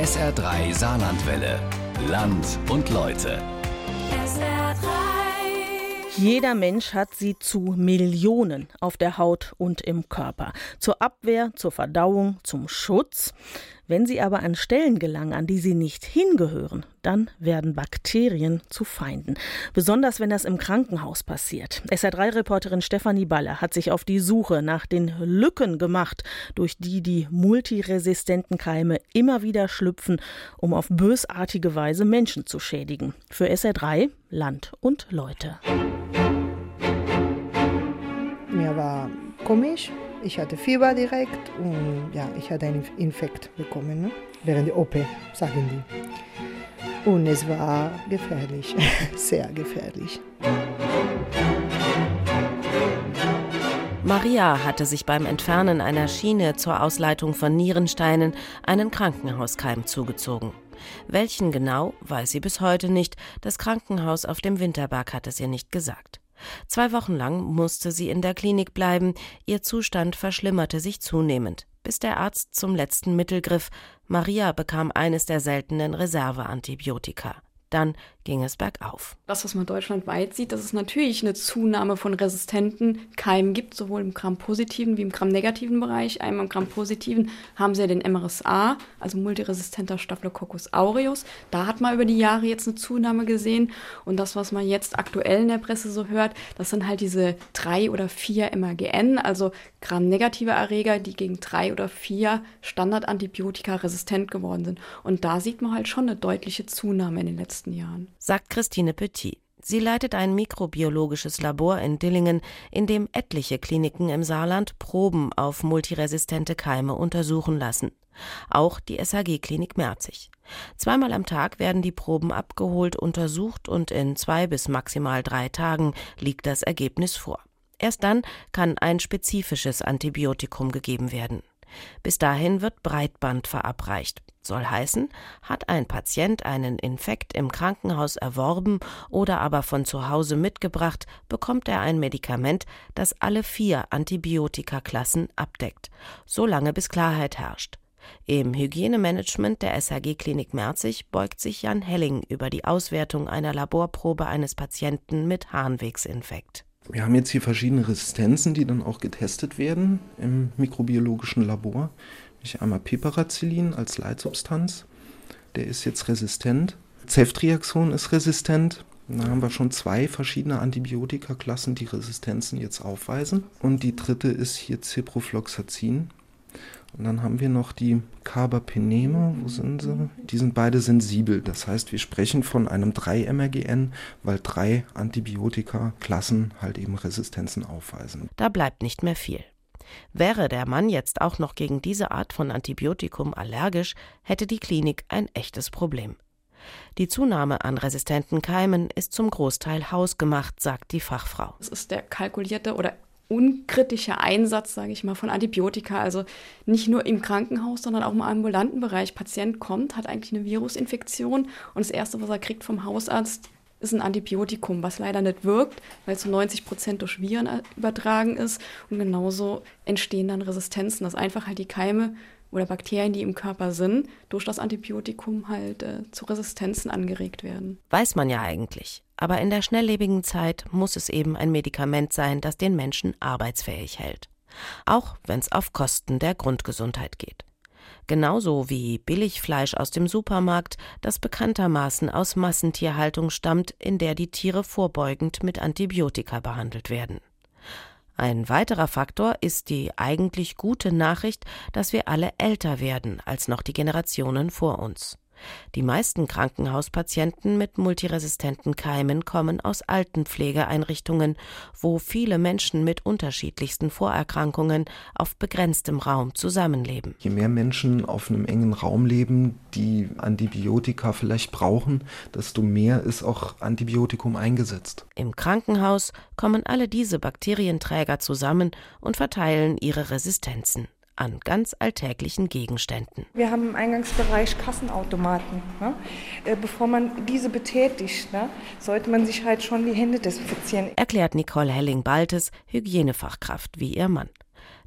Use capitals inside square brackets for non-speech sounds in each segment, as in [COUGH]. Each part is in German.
SR3 Saarlandwelle. Land und Leute. SR3. Jeder Mensch hat sie zu Millionen auf der Haut und im Körper. Zur Abwehr, zur Verdauung, zum Schutz. Wenn sie aber an Stellen gelangen, an die sie nicht hingehören, dann werden Bakterien zu Feinden. Besonders wenn das im Krankenhaus passiert. SR3-Reporterin Stefanie Baller hat sich auf die Suche nach den Lücken gemacht, durch die die multiresistenten Keime immer wieder schlüpfen, um auf bösartige Weise Menschen zu schädigen. Für SR3 Land und Leute. Mir war komisch. Ich hatte Fieber direkt und ja, ich hatte einen Infekt bekommen ne? während der OP, sagen die. Und es war gefährlich, [LAUGHS] sehr gefährlich. Maria hatte sich beim Entfernen einer Schiene zur Ausleitung von Nierensteinen einen Krankenhauskeim zugezogen. Welchen genau, weiß sie bis heute nicht. Das Krankenhaus auf dem Winterberg hat es ihr nicht gesagt. Zwei Wochen lang musste sie in der Klinik bleiben, ihr Zustand verschlimmerte sich zunehmend, bis der Arzt zum letzten Mittel griff. Maria bekam eines der seltenen Reserveantibiotika. Dann ging es bergauf. Das, was man deutschlandweit sieht, dass es natürlich eine Zunahme von resistenten Keimen gibt, sowohl im Gram-positiven wie im Gram-negativen Bereich. Einmal im Gram-positiven haben sie ja den MRSA, also multiresistenter Staphylococcus aureus. Da hat man über die Jahre jetzt eine Zunahme gesehen. Und das, was man jetzt aktuell in der Presse so hört, das sind halt diese drei oder vier MRGN, also Gram-negative Erreger, die gegen drei oder vier Standardantibiotika resistent geworden sind. Und da sieht man halt schon eine deutliche Zunahme in den letzten Jahren sagt Christine Petit. Sie leitet ein mikrobiologisches Labor in Dillingen, in dem etliche Kliniken im Saarland Proben auf multiresistente Keime untersuchen lassen. Auch die SAG-Klinik Merzig. Zweimal am Tag werden die Proben abgeholt, untersucht und in zwei bis maximal drei Tagen liegt das Ergebnis vor. Erst dann kann ein spezifisches Antibiotikum gegeben werden. Bis dahin wird Breitband verabreicht. Soll heißen, hat ein Patient einen Infekt im Krankenhaus erworben oder aber von zu Hause mitgebracht, bekommt er ein Medikament, das alle vier Antibiotikaklassen abdeckt, solange bis Klarheit herrscht. Im Hygienemanagement der SHG Klinik Merzig beugt sich Jan Helling über die Auswertung einer Laborprobe eines Patienten mit Harnwegsinfekt. Wir haben jetzt hier verschiedene Resistenzen, die dann auch getestet werden im mikrobiologischen Labor. Ich einmal Piperacillin als Leitsubstanz. Der ist jetzt resistent. Ceftriaxon ist resistent. Da haben wir schon zwei verschiedene Antibiotikaklassen, die Resistenzen jetzt aufweisen. Und die dritte ist hier Ciprofloxacin. Und dann haben wir noch die Carbapeneme. Wo sind sie? Die sind beide sensibel. Das heißt, wir sprechen von einem 3-MRGN, weil drei Antibiotikaklassen halt eben Resistenzen aufweisen. Da bleibt nicht mehr viel. Wäre der Mann jetzt auch noch gegen diese Art von Antibiotikum allergisch, hätte die Klinik ein echtes Problem. Die Zunahme an resistenten Keimen ist zum Großteil hausgemacht, sagt die Fachfrau. Es ist der kalkulierte oder unkritische Einsatz, sage ich mal, von Antibiotika. Also nicht nur im Krankenhaus, sondern auch im ambulanten Bereich. Patient kommt, hat eigentlich eine Virusinfektion und das Erste, was er kriegt vom Hausarzt, ist ein Antibiotikum, was leider nicht wirkt, weil es zu 90 Prozent durch Viren übertragen ist. Und genauso entstehen dann Resistenzen, dass einfach halt die Keime oder Bakterien, die im Körper sind, durch das Antibiotikum halt äh, zu Resistenzen angeregt werden. Weiß man ja eigentlich. Aber in der schnelllebigen Zeit muss es eben ein Medikament sein, das den Menschen arbeitsfähig hält. Auch wenn es auf Kosten der Grundgesundheit geht genauso wie Billigfleisch aus dem Supermarkt, das bekanntermaßen aus Massentierhaltung stammt, in der die Tiere vorbeugend mit Antibiotika behandelt werden. Ein weiterer Faktor ist die eigentlich gute Nachricht, dass wir alle älter werden als noch die Generationen vor uns. Die meisten Krankenhauspatienten mit multiresistenten Keimen kommen aus Altenpflegeeinrichtungen, wo viele Menschen mit unterschiedlichsten Vorerkrankungen auf begrenztem Raum zusammenleben. Je mehr Menschen auf einem engen Raum leben, die Antibiotika vielleicht brauchen, desto mehr ist auch Antibiotikum eingesetzt. Im Krankenhaus kommen alle diese Bakterienträger zusammen und verteilen ihre Resistenzen an ganz alltäglichen Gegenständen. Wir haben im Eingangsbereich Kassenautomaten. Ne? Äh, bevor man diese betätigt, ne, sollte man sich halt schon die Hände desinfizieren. Erklärt Nicole Helling-Baltes, Hygienefachkraft wie ihr Mann.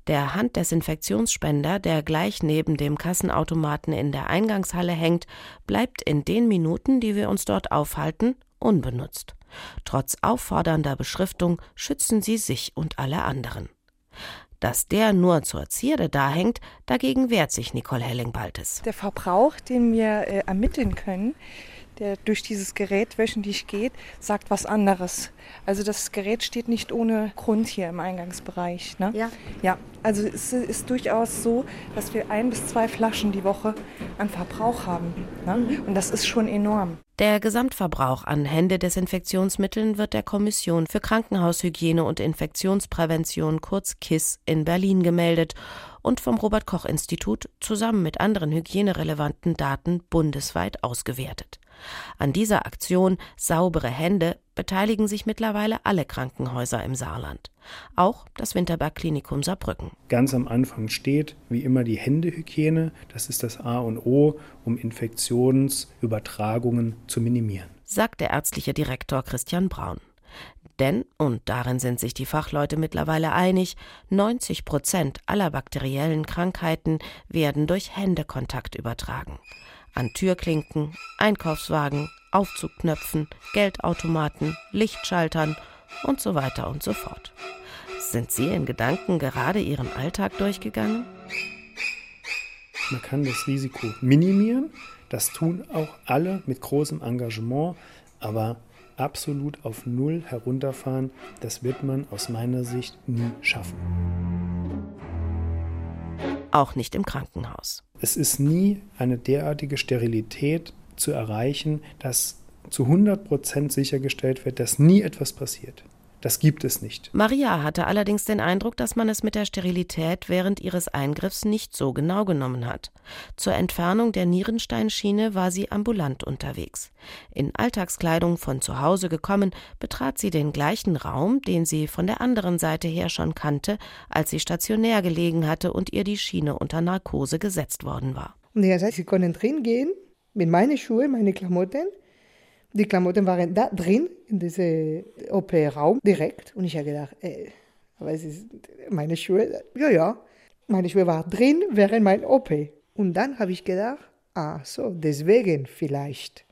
Der Handdesinfektionsspender, der gleich neben dem Kassenautomaten in der Eingangshalle hängt, bleibt in den Minuten, die wir uns dort aufhalten, unbenutzt. Trotz auffordernder Beschriftung schützen sie sich und alle anderen. Dass der nur zur Zierde dahängt, dagegen wehrt sich Nicole Helling-Baltes. Der Verbrauch, den wir äh, ermitteln können, der durch dieses Gerät wöchentlich geht, sagt was anderes. Also das Gerät steht nicht ohne Grund hier im Eingangsbereich. Ne? Ja. Ja, also es ist durchaus so, dass wir ein bis zwei Flaschen die Woche an Verbrauch haben. Ne? Mhm. Und das ist schon enorm. Der Gesamtverbrauch an Händedesinfektionsmitteln wird der Kommission für Krankenhaushygiene und Infektionsprävention kurz KISS in Berlin gemeldet und vom Robert Koch Institut zusammen mit anderen hygienerelevanten Daten bundesweit ausgewertet. An dieser Aktion Saubere Hände beteiligen sich mittlerweile alle Krankenhäuser im Saarland. Auch das Winterberg Klinikum Saarbrücken. Ganz am Anfang steht wie immer die Händehygiene. Das ist das A und O, um Infektionsübertragungen zu minimieren. Sagt der ärztliche Direktor Christian Braun. Denn, und darin sind sich die Fachleute mittlerweile einig, 90 Prozent aller bakteriellen Krankheiten werden durch Händekontakt übertragen an Türklinken, Einkaufswagen, Aufzugknöpfen, Geldautomaten, Lichtschaltern und so weiter und so fort. Sind Sie in Gedanken gerade Ihren Alltag durchgegangen? Man kann das Risiko minimieren. Das tun auch alle mit großem Engagement, aber absolut auf Null herunterfahren, das wird man aus meiner Sicht nie schaffen. Auch nicht im Krankenhaus. Es ist nie eine derartige Sterilität zu erreichen, dass zu 100 Prozent sichergestellt wird, dass nie etwas passiert. Das gibt es nicht. Maria hatte allerdings den Eindruck, dass man es mit der Sterilität während ihres Eingriffs nicht so genau genommen hat. Zur Entfernung der Nierensteinschiene war sie ambulant unterwegs. In Alltagskleidung von zu Hause gekommen, betrat sie den gleichen Raum, den sie von der anderen Seite her schon kannte, als sie stationär gelegen hatte und ihr die Schiene unter Narkose gesetzt worden war. Und er sagt, sie können drin gehen mit meinen Schuhen, meine Klamotten die Klamotten waren da drin, in diesem OP-Raum, direkt. Und ich habe gedacht, ey, aber es ist meine Schuhe, ja, ja, meine Schuhe waren drin während mein OP. Und dann habe ich gedacht, ah, so, deswegen vielleicht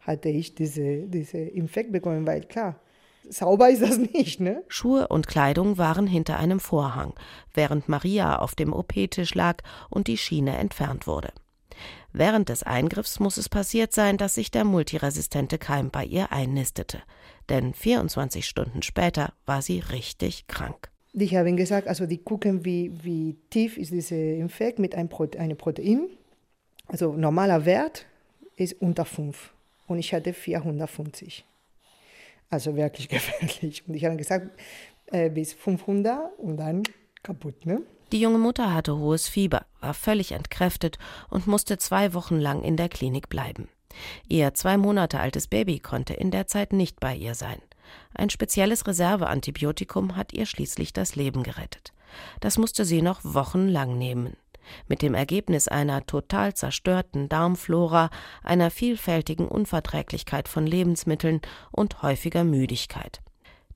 hatte ich diese, diese Infekt bekommen, weil klar, sauber ist das [LAUGHS] nicht, ne? Schuhe und Kleidung waren hinter einem Vorhang, während Maria auf dem OP-Tisch lag und die Schiene entfernt wurde. Während des Eingriffs muss es passiert sein, dass sich der multiresistente Keim bei ihr einnistete. Denn 24 Stunden später war sie richtig krank. Ich habe gesagt, also die gucken, wie, wie tief ist dieser Infekt mit einem Prote Protein. Also normaler Wert ist unter 5 und ich hatte 450. Also wirklich [LAUGHS] gefährlich. Und ich habe gesagt, äh, bis 500 und dann kaputt. Ne? Die junge Mutter hatte hohes Fieber, war völlig entkräftet und musste zwei Wochen lang in der Klinik bleiben. Ihr zwei Monate altes Baby konnte in der Zeit nicht bei ihr sein. Ein spezielles Reserveantibiotikum hat ihr schließlich das Leben gerettet. Das musste sie noch wochenlang nehmen. Mit dem Ergebnis einer total zerstörten Darmflora, einer vielfältigen Unverträglichkeit von Lebensmitteln und häufiger Müdigkeit.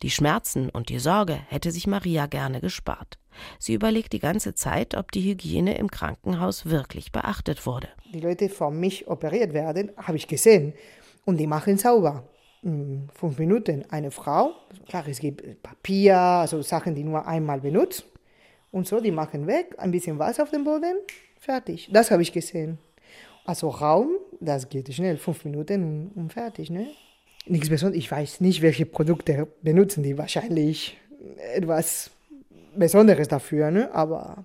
Die Schmerzen und die Sorge hätte sich Maria gerne gespart. Sie überlegt die ganze Zeit, ob die Hygiene im Krankenhaus wirklich beachtet wurde. Die Leute vor mich operiert werden, habe ich gesehen. Und die machen sauber. In fünf Minuten eine Frau. Klar, es gibt Papier, also Sachen, die nur einmal benutzt. Und so, die machen weg, ein bisschen Wasser auf dem Boden, fertig. Das habe ich gesehen. Also Raum, das geht schnell, fünf Minuten und fertig. Ne? Nichts Besonderes. Ich weiß nicht, welche Produkte benutzen die. Wahrscheinlich etwas Besonderes dafür, ne? aber.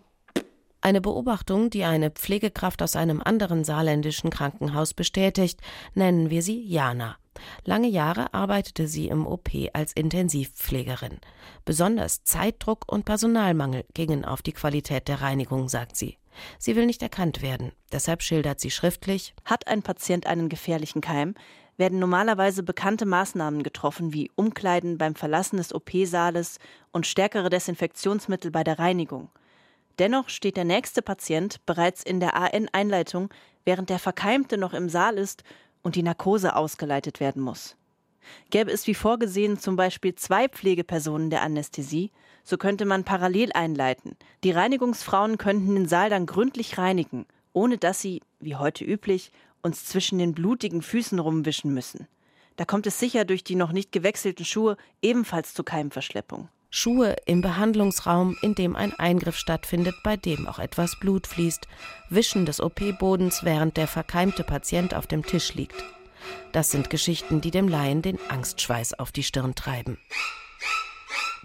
Eine Beobachtung, die eine Pflegekraft aus einem anderen saarländischen Krankenhaus bestätigt, nennen wir sie Jana. Lange Jahre arbeitete sie im OP als Intensivpflegerin. Besonders Zeitdruck und Personalmangel gingen auf die Qualität der Reinigung, sagt sie. Sie will nicht erkannt werden, deshalb schildert sie schriftlich Hat ein Patient einen gefährlichen Keim, werden normalerweise bekannte Maßnahmen getroffen wie Umkleiden beim Verlassen des OP-Saales und stärkere Desinfektionsmittel bei der Reinigung. Dennoch steht der nächste Patient bereits in der AN-Einleitung, während der Verkeimte noch im Saal ist und die Narkose ausgeleitet werden muss. Gäbe es wie vorgesehen zum Beispiel zwei Pflegepersonen der Anästhesie, So könnte man parallel einleiten. Die Reinigungsfrauen könnten den Saal dann gründlich reinigen, ohne dass sie, wie heute üblich, uns zwischen den blutigen Füßen rumwischen müssen. Da kommt es sicher durch die noch nicht gewechselten Schuhe ebenfalls zu Keimverschleppung. Schuhe im Behandlungsraum, in dem ein Eingriff stattfindet, bei dem auch etwas Blut fließt, Wischen des OP-Bodens, während der verkeimte Patient auf dem Tisch liegt. Das sind Geschichten, die dem Laien den Angstschweiß auf die Stirn treiben.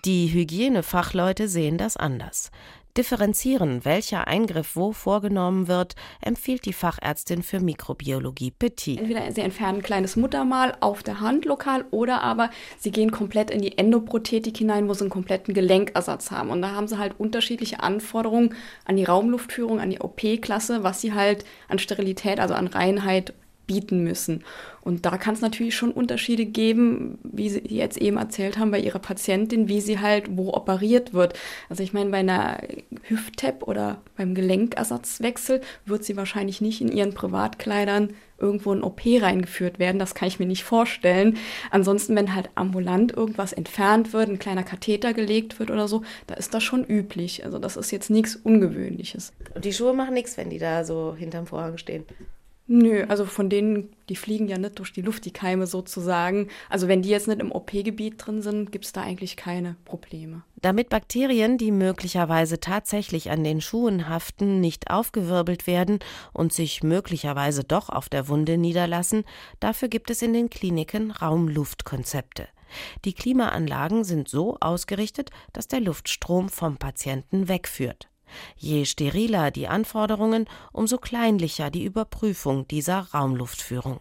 Die Hygienefachleute sehen das anders. Differenzieren, welcher Eingriff wo vorgenommen wird, empfiehlt die Fachärztin für Mikrobiologie Petit. Entweder sie entfernen ein kleines Muttermal auf der Hand lokal oder aber sie gehen komplett in die Endoprothetik hinein, wo sie einen kompletten Gelenkersatz haben. Und da haben sie halt unterschiedliche Anforderungen an die Raumluftführung, an die OP-Klasse, was sie halt an Sterilität, also an Reinheit bieten müssen. Und da kann es natürlich schon Unterschiede geben, wie Sie jetzt eben erzählt haben, bei Ihrer Patientin, wie sie halt wo operiert wird. Also ich meine, bei einer Hüft-TAP oder beim Gelenkersatzwechsel wird sie wahrscheinlich nicht in ihren Privatkleidern irgendwo in OP reingeführt werden. Das kann ich mir nicht vorstellen. Ansonsten, wenn halt ambulant irgendwas entfernt wird, ein kleiner Katheter gelegt wird oder so, da ist das schon üblich. Also das ist jetzt nichts Ungewöhnliches. Und die Schuhe machen nichts, wenn die da so hinterm Vorhang stehen. Nö, also von denen, die fliegen ja nicht durch die Luft, die Keime sozusagen. Also wenn die jetzt nicht im OP-Gebiet drin sind, gibt es da eigentlich keine Probleme. Damit Bakterien, die möglicherweise tatsächlich an den Schuhen haften, nicht aufgewirbelt werden und sich möglicherweise doch auf der Wunde niederlassen, dafür gibt es in den Kliniken Raumluftkonzepte. Die Klimaanlagen sind so ausgerichtet, dass der Luftstrom vom Patienten wegführt. Je steriler die Anforderungen, umso kleinlicher die Überprüfung dieser Raumluftführung.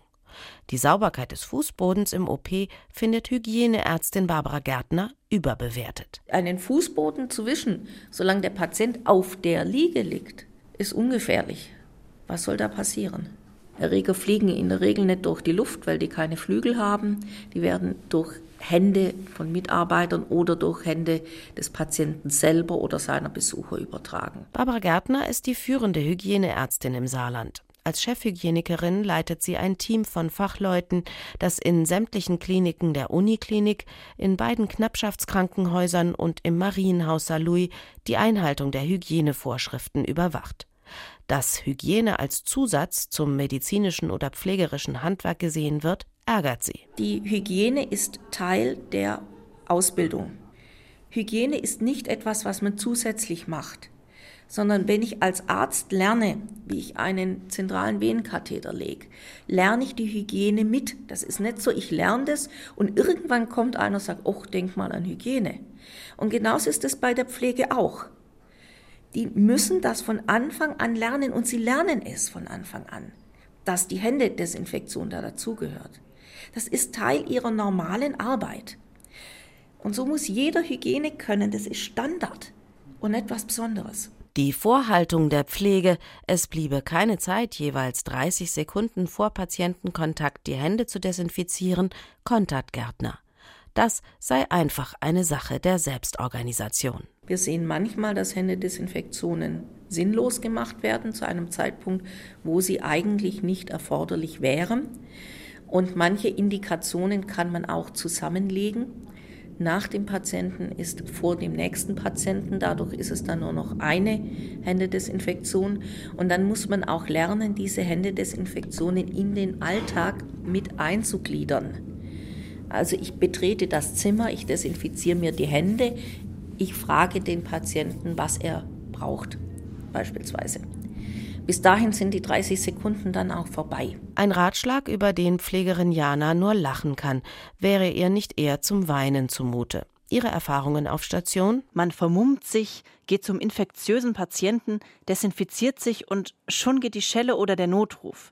Die Sauberkeit des Fußbodens im OP findet Hygieneärztin Barbara Gärtner überbewertet. Einen Fußboden zu wischen, solange der Patient auf der Liege liegt, ist ungefährlich. Was soll da passieren? Erreger fliegen in der Regel nicht durch die Luft, weil die keine Flügel haben. Die werden durch Hände von Mitarbeitern oder durch Hände des Patienten selber oder seiner Besucher übertragen. Barbara Gärtner ist die führende Hygieneärztin im Saarland. Als Chefhygienikerin leitet sie ein Team von Fachleuten, das in sämtlichen Kliniken der Uniklinik, in beiden Knappschaftskrankenhäusern und im Marienhaus Saarlouis die Einhaltung der Hygienevorschriften überwacht. Dass Hygiene als Zusatz zum medizinischen oder pflegerischen Handwerk gesehen wird, ärgert sie. Die Hygiene ist Teil der Ausbildung. Hygiene ist nicht etwas, was man zusätzlich macht, sondern wenn ich als Arzt lerne, wie ich einen zentralen Venenkatheter lege, lerne ich die Hygiene mit. Das ist nicht so, ich lerne das und irgendwann kommt einer und sagt, oh, denk mal an Hygiene. Und genauso ist es bei der Pflege auch. Die müssen das von Anfang an lernen und sie lernen es von Anfang an, dass die Händedesinfektion da dazugehört. Das ist Teil ihrer normalen Arbeit. Und so muss jeder Hygiene können, das ist Standard und etwas Besonderes. Die Vorhaltung der Pflege, es bliebe keine Zeit, jeweils 30 Sekunden vor Patientenkontakt die Hände zu desinfizieren, kontert Gärtner. Das sei einfach eine Sache der Selbstorganisation. Wir sehen manchmal, dass Händedesinfektionen sinnlos gemacht werden zu einem Zeitpunkt, wo sie eigentlich nicht erforderlich wären. Und manche Indikationen kann man auch zusammenlegen. Nach dem Patienten ist vor dem nächsten Patienten, dadurch ist es dann nur noch eine Händedesinfektion. Und dann muss man auch lernen, diese Händedesinfektionen in den Alltag mit einzugliedern. Also ich betrete das Zimmer, ich desinfiziere mir die Hände, ich frage den Patienten, was er braucht, beispielsweise. Bis dahin sind die 30 Sekunden dann auch vorbei. Ein Ratschlag, über den Pflegerin Jana nur lachen kann, wäre ihr nicht eher zum Weinen zumute. Ihre Erfahrungen auf Station? Man vermummt sich, geht zum infektiösen Patienten, desinfiziert sich und schon geht die Schelle oder der Notruf.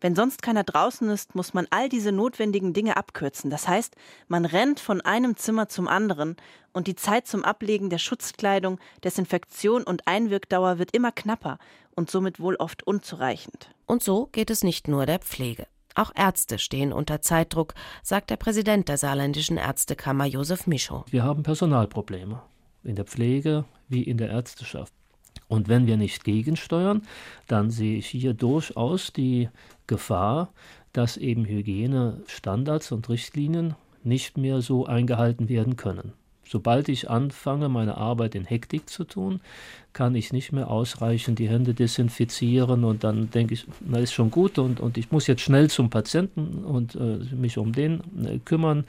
Wenn sonst keiner draußen ist, muss man all diese notwendigen Dinge abkürzen. Das heißt, man rennt von einem Zimmer zum anderen und die Zeit zum Ablegen der Schutzkleidung, Desinfektion und Einwirkdauer wird immer knapper und somit wohl oft unzureichend. Und so geht es nicht nur der Pflege. Auch Ärzte stehen unter Zeitdruck, sagt der Präsident der saarländischen Ärztekammer Josef Mischow. Wir haben Personalprobleme in der Pflege wie in der Ärzteschaft. Und wenn wir nicht gegensteuern, dann sehe ich hier durchaus die Gefahr, dass eben Hygienestandards und Richtlinien nicht mehr so eingehalten werden können. Sobald ich anfange, meine Arbeit in Hektik zu tun, kann ich nicht mehr ausreichend die Hände desinfizieren und dann denke ich, na ist schon gut und, und ich muss jetzt schnell zum Patienten und äh, mich um den äh, kümmern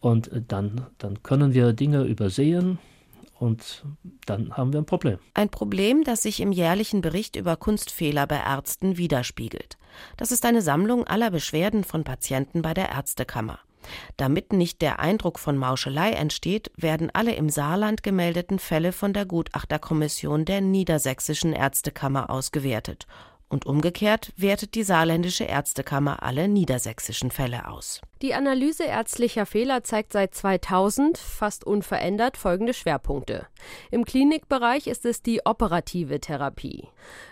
und äh, dann, dann können wir Dinge übersehen und dann haben wir ein Problem. Ein Problem, das sich im jährlichen Bericht über Kunstfehler bei Ärzten widerspiegelt. Das ist eine Sammlung aller Beschwerden von Patienten bei der Ärztekammer. Damit nicht der Eindruck von Mauschelei entsteht, werden alle im Saarland gemeldeten Fälle von der Gutachterkommission der Niedersächsischen Ärztekammer ausgewertet und umgekehrt wertet die saarländische Ärztekammer alle niedersächsischen Fälle aus. Die Analyse ärztlicher Fehler zeigt seit 2000 fast unverändert folgende Schwerpunkte. Im Klinikbereich ist es die operative Therapie,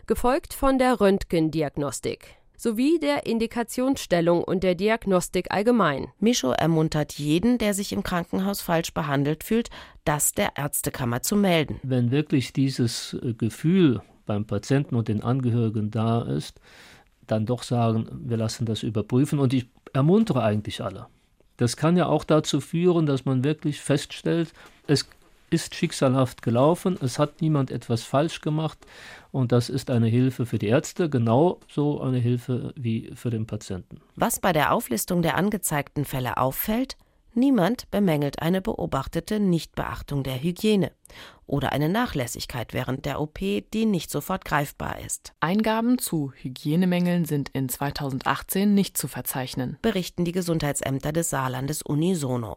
gefolgt von der Röntgendiagnostik sowie der Indikationsstellung und der Diagnostik allgemein. Micho ermuntert jeden, der sich im Krankenhaus falsch behandelt fühlt, das der Ärztekammer zu melden. Wenn wirklich dieses äh, Gefühl beim Patienten und den Angehörigen da ist, dann doch sagen, wir lassen das überprüfen. Und ich ermuntere eigentlich alle. Das kann ja auch dazu führen, dass man wirklich feststellt, es ist schicksalhaft gelaufen, es hat niemand etwas falsch gemacht und das ist eine Hilfe für die Ärzte, genauso eine Hilfe wie für den Patienten. Was bei der Auflistung der angezeigten Fälle auffällt, Niemand bemängelt eine beobachtete Nichtbeachtung der Hygiene oder eine Nachlässigkeit während der OP, die nicht sofort greifbar ist. Eingaben zu Hygienemängeln sind in 2018 nicht zu verzeichnen, berichten die Gesundheitsämter des Saarlandes unisono.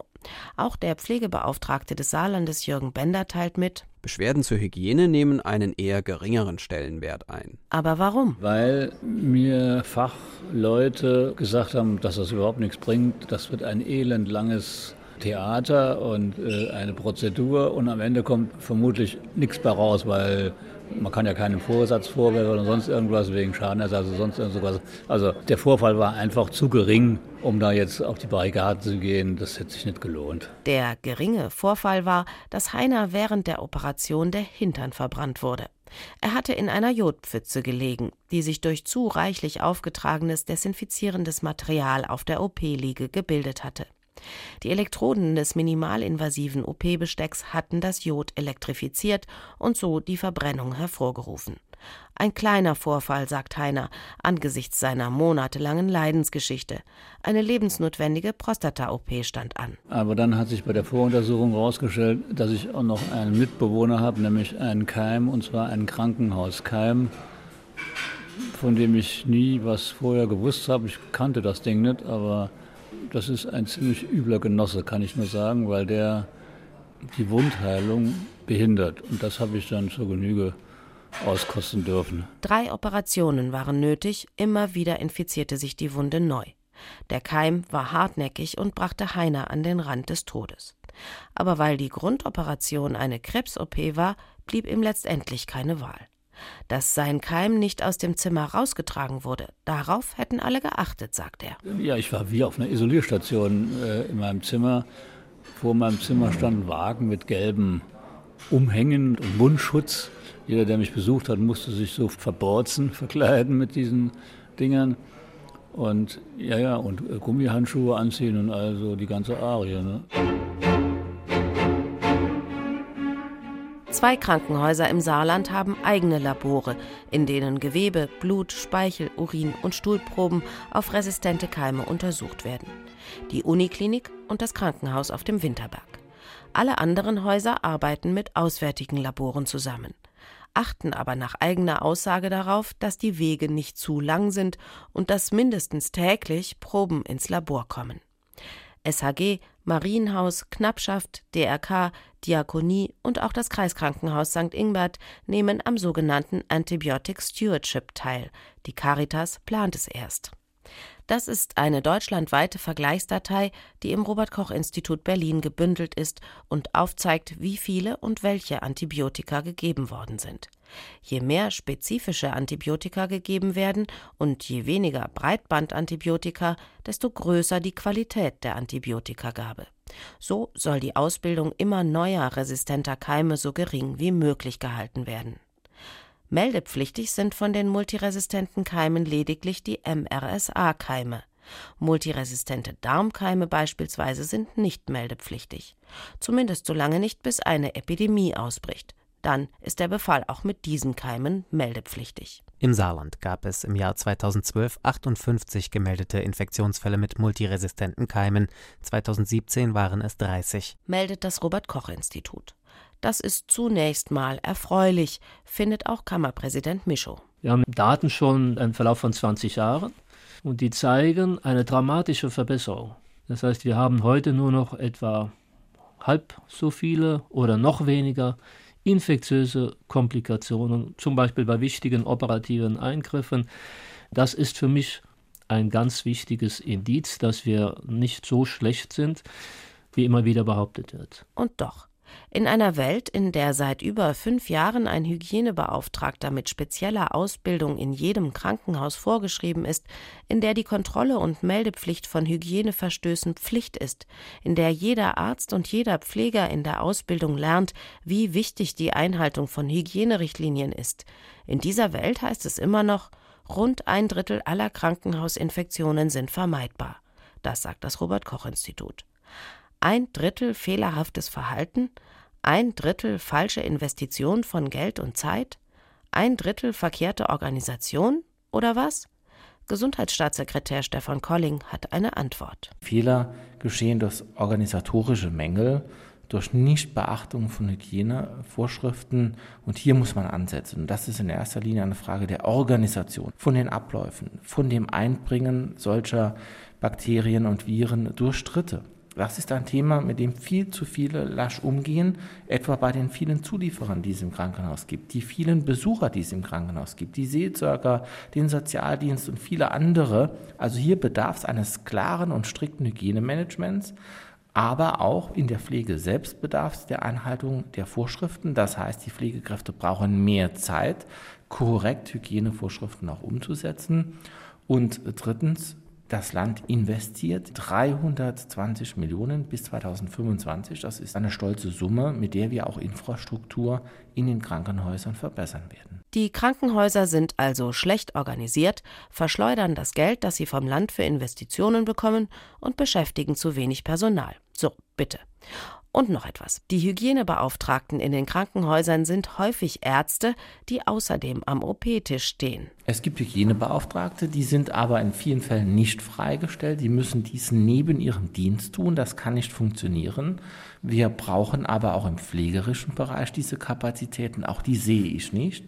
Auch der Pflegebeauftragte des Saarlandes Jürgen Bender teilt mit, Beschwerden zur Hygiene nehmen einen eher geringeren Stellenwert ein. Aber warum? Weil mir Fachleute gesagt haben, dass das überhaupt nichts bringt. Das wird ein elendlanges Theater und äh, eine Prozedur und am Ende kommt vermutlich nichts bei raus, weil man kann ja keinen Vorsatz vorwerfen oder sonst irgendwas wegen Schadenersatz oder sonst irgendwas. Also der Vorfall war einfach zu gering, um da jetzt auf die Barrikaden zu gehen. Das hätte sich nicht gelohnt. Der geringe Vorfall war, dass Heiner während der Operation der Hintern verbrannt wurde. Er hatte in einer Jodpfütze gelegen, die sich durch zu reichlich aufgetragenes desinfizierendes Material auf der OP-Liege gebildet hatte. Die Elektroden des minimalinvasiven OP-Bestecks hatten das Jod elektrifiziert und so die Verbrennung hervorgerufen. Ein kleiner Vorfall, sagt Heiner, angesichts seiner monatelangen Leidensgeschichte. Eine lebensnotwendige Prostata-OP stand an. Aber dann hat sich bei der Voruntersuchung herausgestellt, dass ich auch noch einen Mitbewohner habe, nämlich einen Keim, und zwar einen Krankenhauskeim, von dem ich nie was vorher gewusst habe. Ich kannte das Ding nicht, aber das ist ein ziemlich übler Genosse, kann ich nur sagen, weil der die Wundheilung behindert. Und das habe ich dann zur Genüge auskosten dürfen. Drei Operationen waren nötig, immer wieder infizierte sich die Wunde neu. Der Keim war hartnäckig und brachte Heiner an den Rand des Todes. Aber weil die Grundoperation eine Krebs-OP war, blieb ihm letztendlich keine Wahl dass sein Keim nicht aus dem Zimmer rausgetragen wurde. Darauf hätten alle geachtet, sagt er. Ja, ich war wie auf einer Isolierstation äh, in meinem Zimmer. Vor meinem Zimmer stand ein Wagen mit gelben Umhängen und Mundschutz. Jeder, der mich besucht hat, musste sich so verborzen, [LAUGHS] verkleiden mit diesen Dingern. Und ja, ja, und äh, Gummihandschuhe anziehen und also die ganze Arie. Ne? Zwei Krankenhäuser im Saarland haben eigene Labore, in denen Gewebe, Blut, Speichel, Urin und Stuhlproben auf resistente Keime untersucht werden. Die Uniklinik und das Krankenhaus auf dem Winterberg. Alle anderen Häuser arbeiten mit auswärtigen Laboren zusammen, achten aber nach eigener Aussage darauf, dass die Wege nicht zu lang sind und dass mindestens täglich Proben ins Labor kommen. SHG, Marienhaus, Knappschaft, DRK, Diakonie und auch das Kreiskrankenhaus St. Ingbert nehmen am sogenannten Antibiotic Stewardship teil. Die Caritas plant es erst. Das ist eine deutschlandweite Vergleichsdatei, die im Robert Koch Institut Berlin gebündelt ist und aufzeigt, wie viele und welche Antibiotika gegeben worden sind. Je mehr spezifische Antibiotika gegeben werden und je weniger Breitbandantibiotika, desto größer die Qualität der Antibiotikagabe. So soll die Ausbildung immer neuer resistenter Keime so gering wie möglich gehalten werden. Meldepflichtig sind von den multiresistenten Keimen lediglich die MRSA-Keime. Multiresistente Darmkeime beispielsweise sind nicht meldepflichtig. Zumindest solange nicht, bis eine Epidemie ausbricht. Dann ist der Befall auch mit diesen Keimen meldepflichtig. Im Saarland gab es im Jahr 2012 58 gemeldete Infektionsfälle mit multiresistenten Keimen. 2017 waren es 30. Meldet das Robert Koch Institut. Das ist zunächst mal erfreulich, findet auch Kammerpräsident Mischow. Wir haben Daten schon im Verlauf von 20 Jahren und die zeigen eine dramatische Verbesserung. Das heißt, wir haben heute nur noch etwa halb so viele oder noch weniger infektiöse Komplikationen, zum Beispiel bei wichtigen operativen Eingriffen. Das ist für mich ein ganz wichtiges Indiz, dass wir nicht so schlecht sind, wie immer wieder behauptet wird. Und doch, in einer Welt, in der seit über fünf Jahren ein Hygienebeauftragter mit spezieller Ausbildung in jedem Krankenhaus vorgeschrieben ist, in der die Kontrolle und Meldepflicht von Hygieneverstößen Pflicht ist, in der jeder Arzt und jeder Pfleger in der Ausbildung lernt, wie wichtig die Einhaltung von Hygienerichtlinien ist, in dieser Welt heißt es immer noch, rund ein Drittel aller Krankenhausinfektionen sind vermeidbar. Das sagt das Robert Koch Institut ein Drittel fehlerhaftes Verhalten, ein Drittel falsche Investition von Geld und Zeit, ein Drittel verkehrte Organisation oder was? Gesundheitsstaatssekretär Stefan Colling hat eine Antwort. Fehler geschehen durch organisatorische Mängel, durch Nichtbeachtung von Hygienevorschriften. Und hier muss man ansetzen. Und das ist in erster Linie eine Frage der Organisation, von den Abläufen, von dem Einbringen solcher Bakterien und Viren durch Dritte. Das ist ein Thema, mit dem viel zu viele lasch umgehen, etwa bei den vielen Zulieferern, die es im Krankenhaus gibt, die vielen Besucher, die es im Krankenhaus gibt, die Seelsorger, den Sozialdienst und viele andere. Also hier bedarf es eines klaren und strikten Hygienemanagements, aber auch in der Pflege selbst bedarf es der Einhaltung der Vorschriften. Das heißt, die Pflegekräfte brauchen mehr Zeit, korrekt Hygienevorschriften auch umzusetzen. Und drittens, das Land investiert 320 Millionen bis 2025. Das ist eine stolze Summe, mit der wir auch Infrastruktur in den Krankenhäusern verbessern werden. Die Krankenhäuser sind also schlecht organisiert, verschleudern das Geld, das sie vom Land für Investitionen bekommen und beschäftigen zu wenig Personal. So, bitte. Und noch etwas. Die Hygienebeauftragten in den Krankenhäusern sind häufig Ärzte, die außerdem am OP-Tisch stehen. Es gibt Hygienebeauftragte, die sind aber in vielen Fällen nicht freigestellt. Die müssen dies neben ihrem Dienst tun. Das kann nicht funktionieren. Wir brauchen aber auch im pflegerischen Bereich diese Kapazitäten. Auch die sehe ich nicht.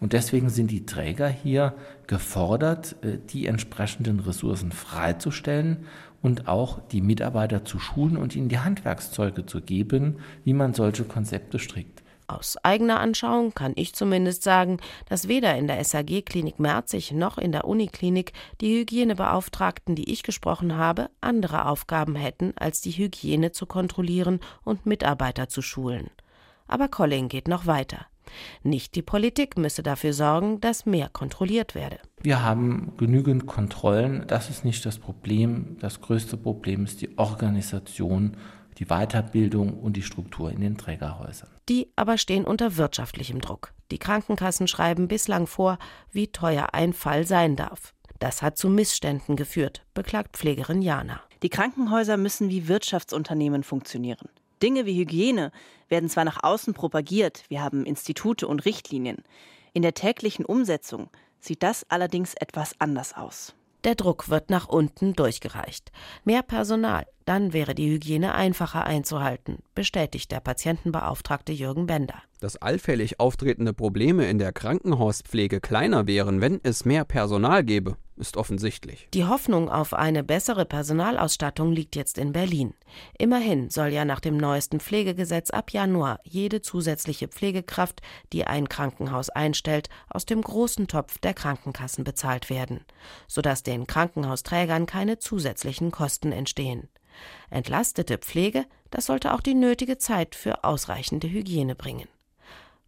Und deswegen sind die Träger hier gefordert, äh, die entsprechenden Ressourcen freizustellen und auch die Mitarbeiter zu schulen und ihnen die Handwerkszeuge zu geben, wie man solche Konzepte strickt. Aus eigener Anschauung kann ich zumindest sagen, dass weder in der SAG-Klinik Merzig noch in der Uniklinik die Hygienebeauftragten, die ich gesprochen habe, andere Aufgaben hätten, als die Hygiene zu kontrollieren und Mitarbeiter zu schulen. Aber Colling geht noch weiter. Nicht die Politik müsse dafür sorgen, dass mehr kontrolliert werde. Wir haben genügend Kontrollen. Das ist nicht das Problem. Das größte Problem ist die Organisation, die Weiterbildung und die Struktur in den Trägerhäusern. Die aber stehen unter wirtschaftlichem Druck. Die Krankenkassen schreiben bislang vor, wie teuer ein Fall sein darf. Das hat zu Missständen geführt, beklagt Pflegerin Jana. Die Krankenhäuser müssen wie Wirtschaftsunternehmen funktionieren. Dinge wie Hygiene werden zwar nach außen propagiert, wir haben Institute und Richtlinien. In der täglichen Umsetzung sieht das allerdings etwas anders aus. Der Druck wird nach unten durchgereicht. Mehr Personal, dann wäre die Hygiene einfacher einzuhalten, bestätigt der Patientenbeauftragte Jürgen Bender. Dass allfällig auftretende Probleme in der Krankenhauspflege kleiner wären, wenn es mehr Personal gäbe, ist offensichtlich. Die Hoffnung auf eine bessere Personalausstattung liegt jetzt in Berlin. Immerhin soll ja nach dem neuesten Pflegegesetz ab Januar jede zusätzliche Pflegekraft, die ein Krankenhaus einstellt, aus dem großen Topf der Krankenkassen bezahlt werden, sodass den Krankenhausträgern keine zusätzlichen Kosten entstehen. Entlastete Pflege, das sollte auch die nötige Zeit für ausreichende Hygiene bringen.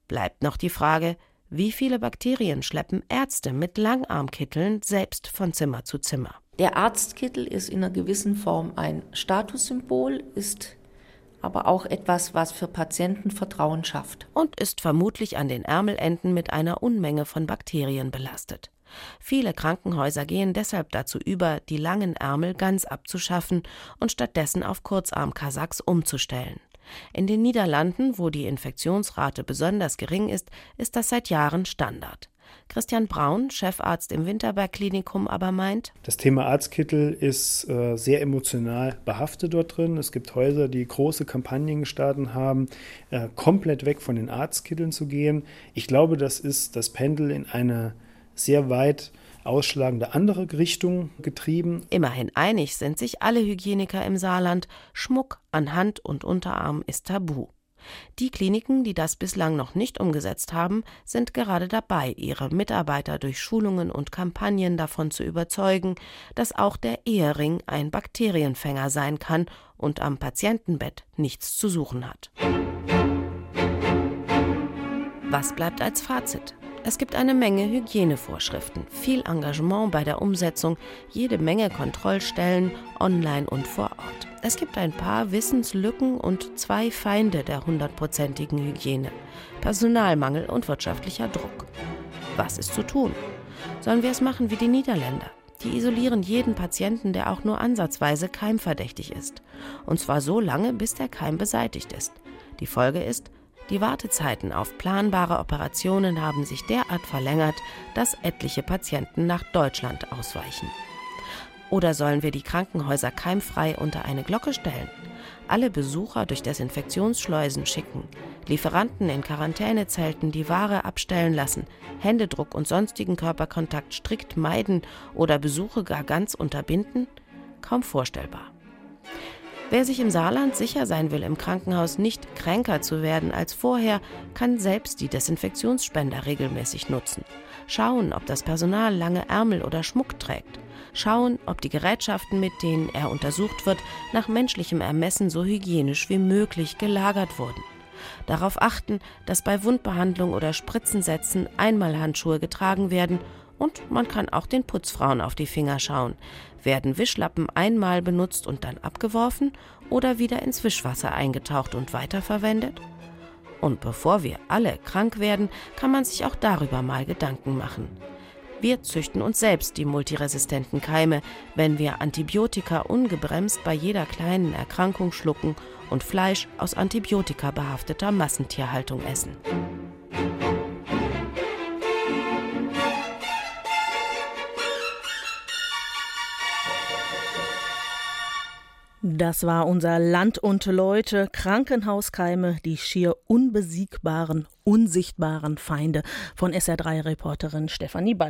Bleibt noch die Frage, wie viele Bakterien schleppen Ärzte mit Langarmkitteln selbst von Zimmer zu Zimmer? Der Arztkittel ist in einer gewissen Form ein Statussymbol, ist aber auch etwas, was für Patienten Vertrauen schafft. Und ist vermutlich an den Ärmelenden mit einer Unmenge von Bakterien belastet. Viele Krankenhäuser gehen deshalb dazu über, die langen Ärmel ganz abzuschaffen und stattdessen auf Kurzarm-Kasachs umzustellen. In den Niederlanden, wo die Infektionsrate besonders gering ist, ist das seit Jahren Standard. Christian Braun, Chefarzt im Winterberg-Klinikum, aber meint, das Thema Arztkittel ist äh, sehr emotional behaftet dort drin. Es gibt Häuser, die große Kampagnen gestartet haben, äh, komplett weg von den Arztkitteln zu gehen. Ich glaube, das ist das Pendel in eine sehr weit ausschlagende andere Richtung getrieben. Immerhin einig sind sich alle Hygieniker im Saarland, Schmuck an Hand und Unterarm ist tabu. Die Kliniken, die das bislang noch nicht umgesetzt haben, sind gerade dabei, ihre Mitarbeiter durch Schulungen und Kampagnen davon zu überzeugen, dass auch der Ehering ein Bakterienfänger sein kann und am Patientenbett nichts zu suchen hat. Was bleibt als Fazit? Es gibt eine Menge Hygienevorschriften, viel Engagement bei der Umsetzung, jede Menge Kontrollstellen, online und vor Ort. Es gibt ein paar Wissenslücken und zwei Feinde der hundertprozentigen Hygiene: Personalmangel und wirtschaftlicher Druck. Was ist zu tun? Sollen wir es machen wie die Niederländer? Die isolieren jeden Patienten, der auch nur ansatzweise keimverdächtig ist. Und zwar so lange, bis der Keim beseitigt ist. Die Folge ist, die Wartezeiten auf planbare Operationen haben sich derart verlängert, dass etliche Patienten nach Deutschland ausweichen. Oder sollen wir die Krankenhäuser keimfrei unter eine Glocke stellen? Alle Besucher durch Desinfektionsschleusen schicken, Lieferanten in Quarantänezelten die Ware abstellen lassen, Händedruck und sonstigen Körperkontakt strikt meiden oder Besuche gar ganz unterbinden? Kaum vorstellbar. Wer sich im Saarland sicher sein will, im Krankenhaus nicht kränker zu werden als vorher, kann selbst die Desinfektionsspender regelmäßig nutzen. Schauen, ob das Personal lange Ärmel oder Schmuck trägt. Schauen, ob die Gerätschaften, mit denen er untersucht wird, nach menschlichem Ermessen so hygienisch wie möglich gelagert wurden. Darauf achten, dass bei Wundbehandlung oder Spritzensätzen Einmalhandschuhe getragen werden und man kann auch den Putzfrauen auf die Finger schauen. Werden Wischlappen einmal benutzt und dann abgeworfen oder wieder ins Wischwasser eingetaucht und weiterverwendet? Und bevor wir alle krank werden, kann man sich auch darüber mal Gedanken machen. Wir züchten uns selbst die multiresistenten Keime, wenn wir Antibiotika ungebremst bei jeder kleinen Erkrankung schlucken und Fleisch aus Antibiotika behafteter Massentierhaltung essen. Das war unser Land und Leute, Krankenhauskeime, die schier unbesiegbaren, unsichtbaren Feinde von SR3-Reporterin Stefanie Ball.